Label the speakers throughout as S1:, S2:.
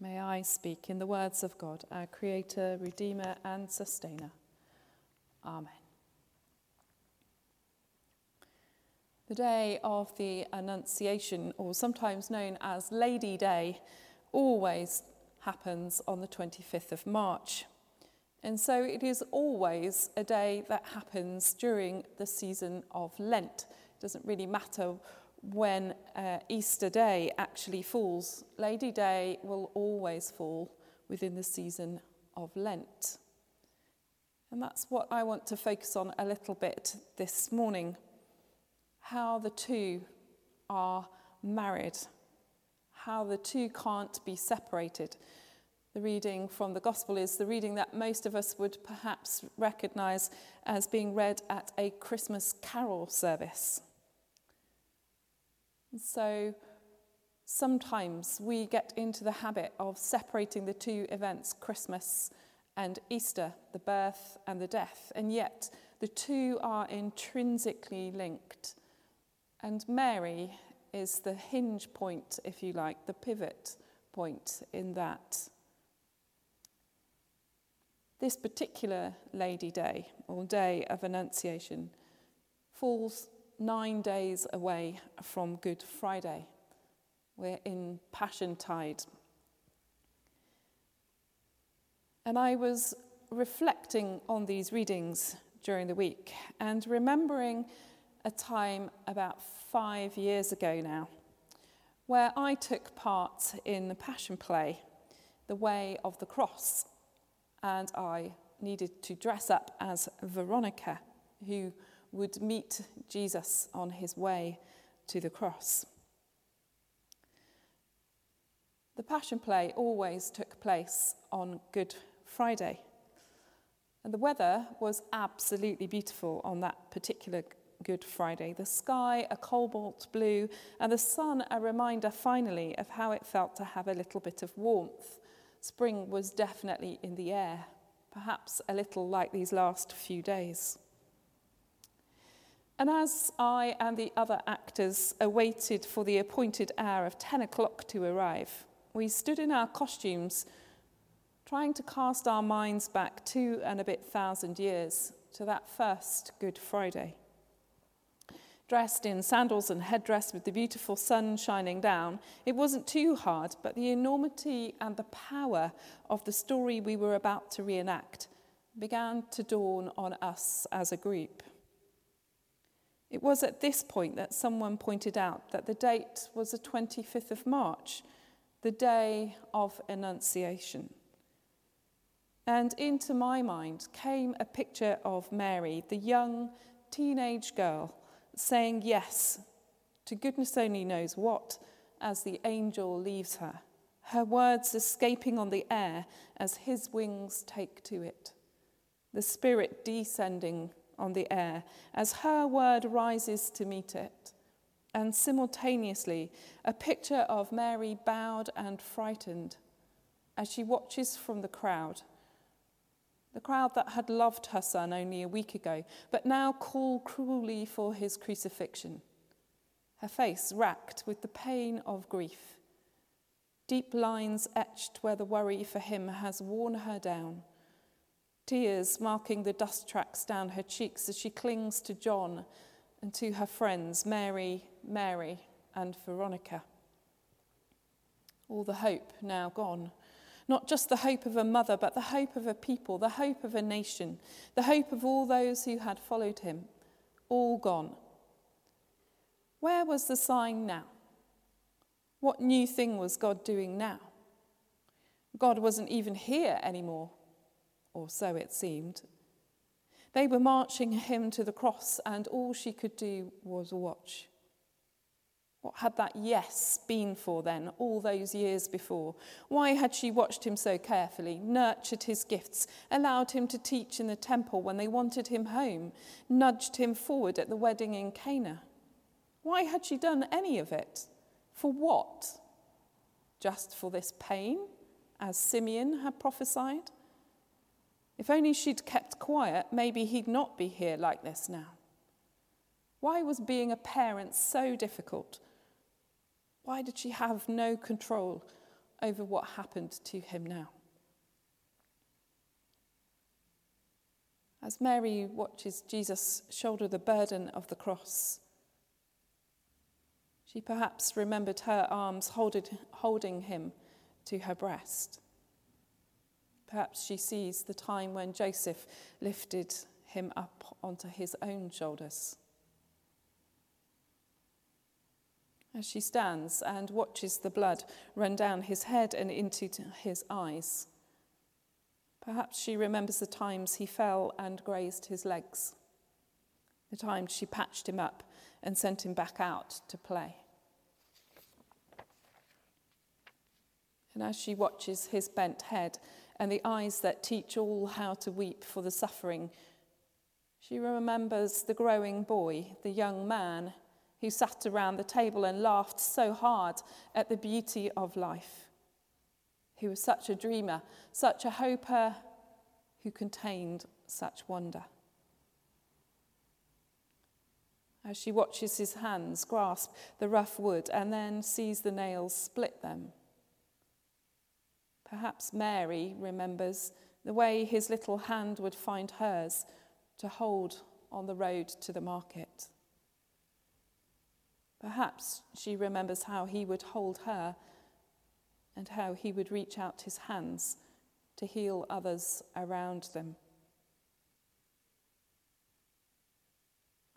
S1: May I speak in the words of God, our Creator, Redeemer, and Sustainer. Amen. The day of the Annunciation, or sometimes known as Lady Day, always happens on the 25th of March. And so it is always a day that happens during the season of Lent. It doesn't really matter when uh, Easter Day actually falls. Lady Day will always fall within the season of Lent. And that's what I want to focus on a little bit this morning how the two are married, how the two can't be separated. The reading from the Gospel is the reading that most of us would perhaps recognize as being read at a Christmas carol service. So sometimes we get into the habit of separating the two events, Christmas and Easter, the birth and the death, and yet the two are intrinsically linked. And Mary is the hinge point, if you like, the pivot point in that. This particular Lady Day, or Day of Annunciation, falls nine days away from Good Friday. We're in Passion Tide. And I was reflecting on these readings during the week and remembering a time about five years ago now where I took part in the Passion Play, The Way of the Cross, and I needed to dress up as Veronica, who would meet Jesus on his way to the cross. The Passion Play always took place on Good Friday. And the weather was absolutely beautiful on that particular Good Friday. The sky a cobalt blue, and the sun a reminder finally of how it felt to have a little bit of warmth. Spring was definitely in the air, perhaps a little like these last few days. And as I and the other actors awaited for the appointed hour of 10 o'clock to arrive, we stood in our costumes, trying to cast our minds back two and a bit thousand years to that first Good Friday. Dressed in sandals and headdress with the beautiful sun shining down, it wasn't too hard, but the enormity and the power of the story we were about to reenact began to dawn on us as a group. It was at this point that someone pointed out that the date was the 25th of March, the day of Annunciation. And into my mind came a picture of Mary, the young teenage girl, saying yes to goodness only knows what as the angel leaves her, her words escaping on the air as his wings take to it, the Spirit descending on the air as her word rises to meet it. And simultaneously, a picture of Mary bowed and frightened as she watches from the crowd. The crowd that had loved her son only a week ago, but now call cruelly for his crucifixion. Her face racked with the pain of grief. Deep lines etched where the worry for him has worn her down tears marking the dust tracks down her cheeks as she clings to John and to her friends, Mary, Mary, and Veronica. All the hope now gone. Not just the hope of a mother, but the hope of a people, the hope of a nation, the hope of all those who had followed him. All gone. Where was the sign now? What new thing was God doing now? God wasn't even here anymore or so it seemed. They were marching him to the cross, and all she could do was watch. What had that yes been for then, all those years before? Why had she watched him so carefully, nurtured his gifts, allowed him to teach in the temple when they wanted him home, nudged him forward at the wedding in Cana? Why had she done any of it? For what? Just for this pain, as Simeon had prophesied? If only she'd kept quiet, maybe he'd not be here like this now. Why was being a parent so difficult? Why did she have no control over what happened to him now. As Mary watches Jesus shoulder the burden of the cross, she perhaps remembered her arms holding him to her breast. Perhaps she sees the time when Joseph lifted him up onto his own shoulders. As she stands and watches the blood run down his head and into his eyes, perhaps she remembers the times he fell and grazed his legs, the times she patched him up and sent him back out to play. And as she watches his bent head and the eyes that teach all how to weep for the suffering, she remembers the growing boy, the young man who sat around the table and laughed so hard at the beauty of life, who was such a dreamer, such a hoper, who contained such wonder. As she watches his hands grasp the rough wood and then sees the nails split them, Perhaps Mary remembers the way his little hand would find hers to hold on the road to the market. Perhaps she remembers how he would hold her and how he would reach out his hands to heal others around them.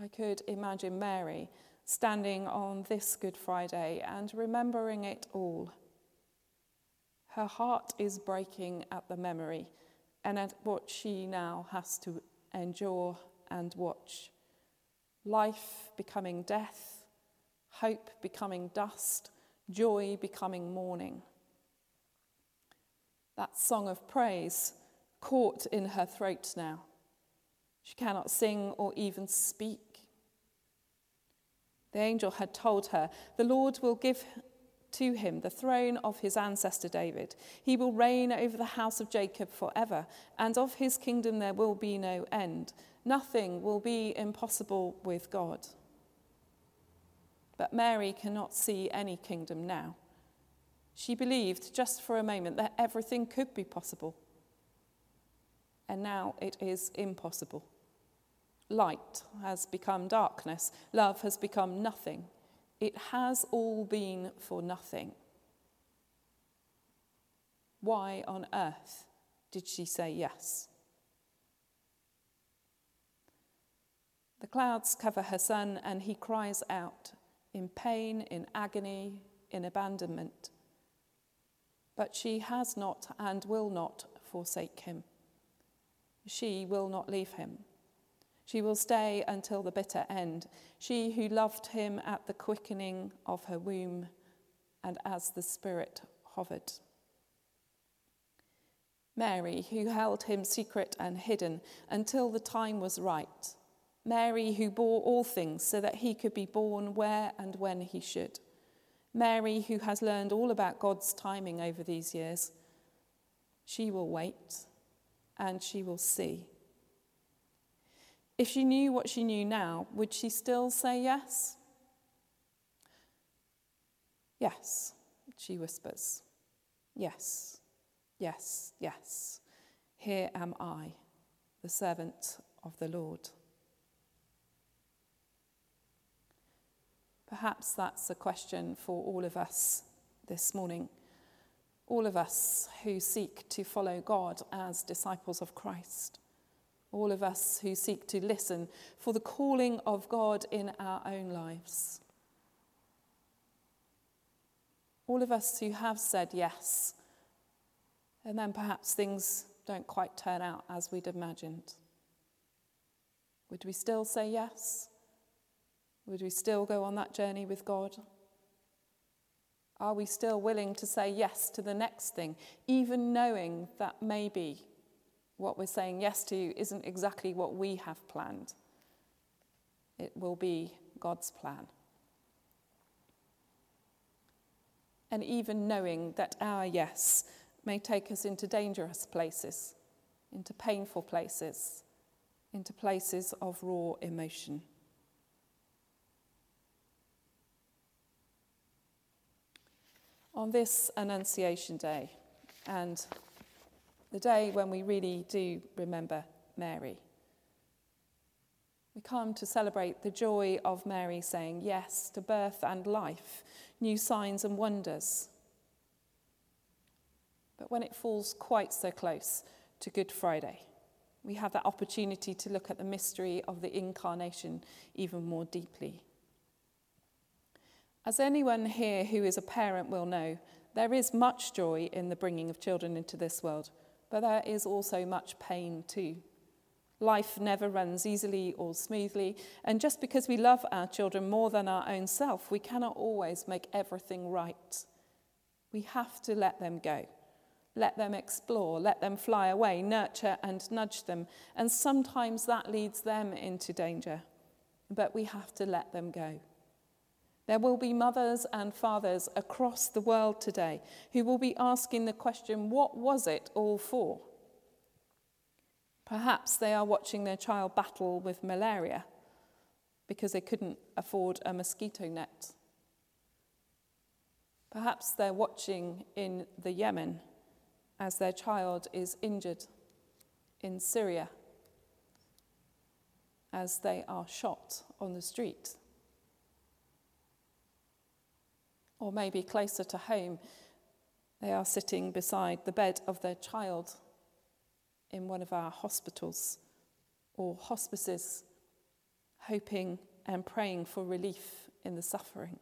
S1: I could imagine Mary standing on this Good Friday and remembering it all her heart is breaking at the memory and at what she now has to endure and watch. Life becoming death, hope becoming dust, joy becoming mourning. That song of praise caught in her throat now. She cannot sing or even speak. The angel had told her, The Lord will give to him the throne of his ancestor David. He will reign over the house of Jacob forever, and of his kingdom there will be no end. Nothing will be impossible with God. But Mary cannot see any kingdom now. She believed just for a moment that everything could be possible. And now it is impossible. Light has become darkness, love has become nothing. It has all been for nothing. Why on earth did she say yes? The clouds cover her son, and he cries out in pain, in agony, in abandonment. But she has not and will not forsake him. She will not leave him. She will stay until the bitter end, she who loved him at the quickening of her womb and as the Spirit hovered. Mary, who held him secret and hidden until the time was right. Mary, who bore all things so that he could be born where and when he should. Mary, who has learned all about God's timing over these years. She will wait and she will see if she knew what she knew now, would she still say yes? Yes, she whispers. Yes, yes, yes. Here am I, the servant of the Lord. Perhaps that's a question for all of us this morning. All of us who seek to follow God as disciples of Christ all of us who seek to listen for the calling of God in our own lives. All of us who have said yes, and then perhaps things don't quite turn out as we'd imagined. Would we still say yes? Would we still go on that journey with God? Are we still willing to say yes to the next thing, even knowing that maybe what we're saying yes to isn't exactly what we have planned. It will be God's plan. And even knowing that our yes may take us into dangerous places, into painful places, into places of raw emotion. On this Annunciation Day, and the day when we really do remember Mary, we come to celebrate the joy of Mary saying yes to birth and life, new signs and wonders. But when it falls quite so close to Good Friday, we have that opportunity to look at the mystery of the incarnation even more deeply. As anyone here who is a parent will know, there is much joy in the bringing of children into this world, but there is also much pain too. Life never runs easily or smoothly, and just because we love our children more than our own self, we cannot always make everything right. We have to let them go, let them explore, let them fly away, nurture and nudge them, and sometimes that leads them into danger, but we have to let them go. There will be mothers and fathers across the world today who will be asking the question what was it all for? Perhaps they are watching their child battle with malaria because they couldn't afford a mosquito net. Perhaps they're watching in the Yemen as their child is injured in Syria, as they are shot on the street. Or maybe closer to home, they are sitting beside the bed of their child in one of our hospitals or hospices, hoping and praying for relief in the suffering.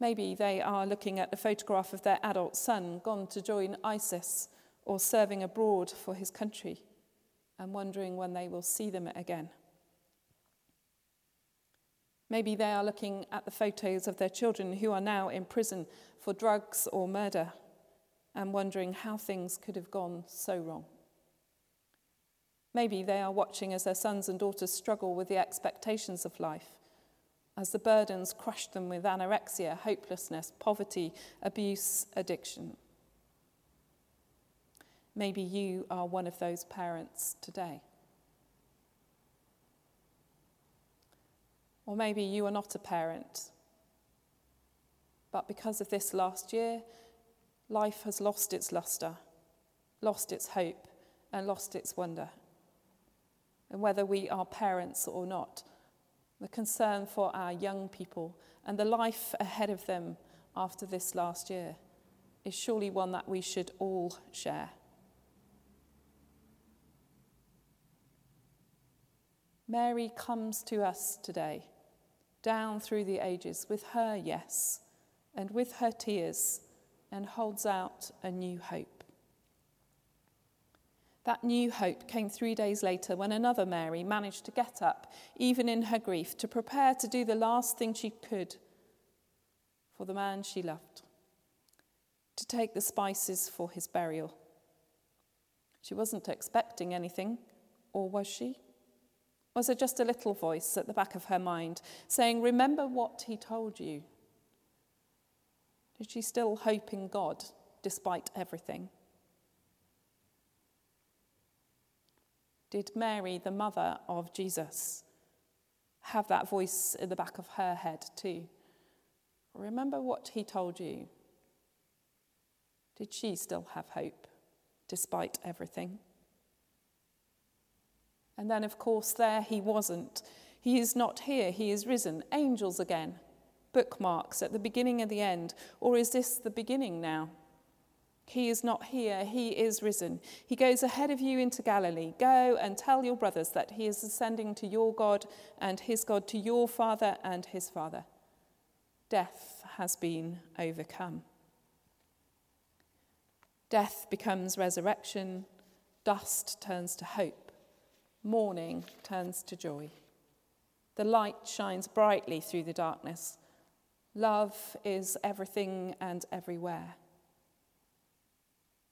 S1: Maybe they are looking at a photograph of their adult son gone to join ISIS or serving abroad for his country and wondering when they will see them again. Maybe they are looking at the photos of their children who are now in prison for drugs or murder and wondering how things could have gone so wrong. Maybe they are watching as their sons and daughters struggle with the expectations of life, as the burdens crush them with anorexia, hopelessness, poverty, abuse, addiction. Maybe you are one of those parents today. Or maybe you are not a parent, but because of this last year, life has lost its lustre, lost its hope, and lost its wonder. And whether we are parents or not, the concern for our young people and the life ahead of them after this last year is surely one that we should all share. Mary comes to us today, down through the ages, with her yes and with her tears and holds out a new hope. That new hope came three days later when another Mary managed to get up, even in her grief, to prepare to do the last thing she could for the man she loved, to take the spices for his burial. She wasn't expecting anything, or was she? Was it just a little voice at the back of her mind saying, Remember what he told you? Did she still hope in God despite everything? Did Mary, the mother of Jesus, have that voice in the back of her head too? Remember what he told you. Did she still have hope despite everything? And then, of course, there he wasn't. He is not here, he is risen. Angels again bookmarks at the beginning and the end? Or is this the beginning now? He is not here, he is risen. He goes ahead of you into Galilee. Go and tell your brothers that he is ascending to your God and his God, to your Father and his Father. Death has been overcome. Death becomes resurrection, dust turns to hope, mourning turns to joy. The light shines brightly through the darkness. Love is everything and everywhere.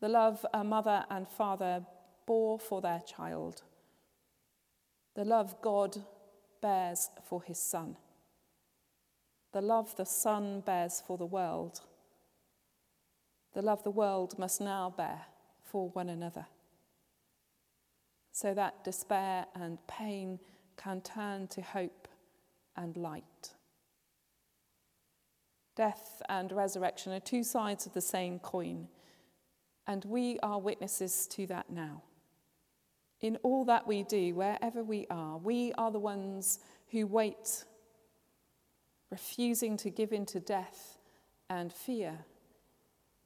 S1: The love a mother and father bore for their child. The love God bears for his son. The love the son bears for the world. The love the world must now bear for one another. So that despair and pain can turn to hope and light. Death and resurrection are two sides of the same coin, and we are witnesses to that now. In all that we do, wherever we are, we are the ones who wait, refusing to give in to death and fear,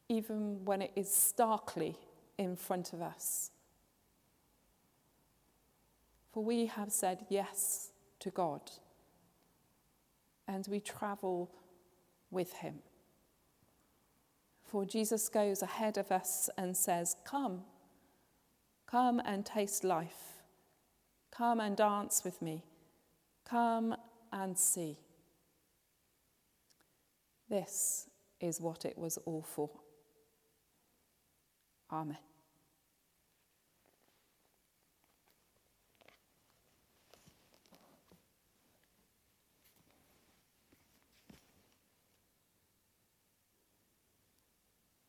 S1: even when it is starkly in front of us. For we have said yes to God, and we travel with him. For Jesus goes ahead of us and says, Come, come and taste life. Come and dance with me. Come and see. This is what it was all for. Amen.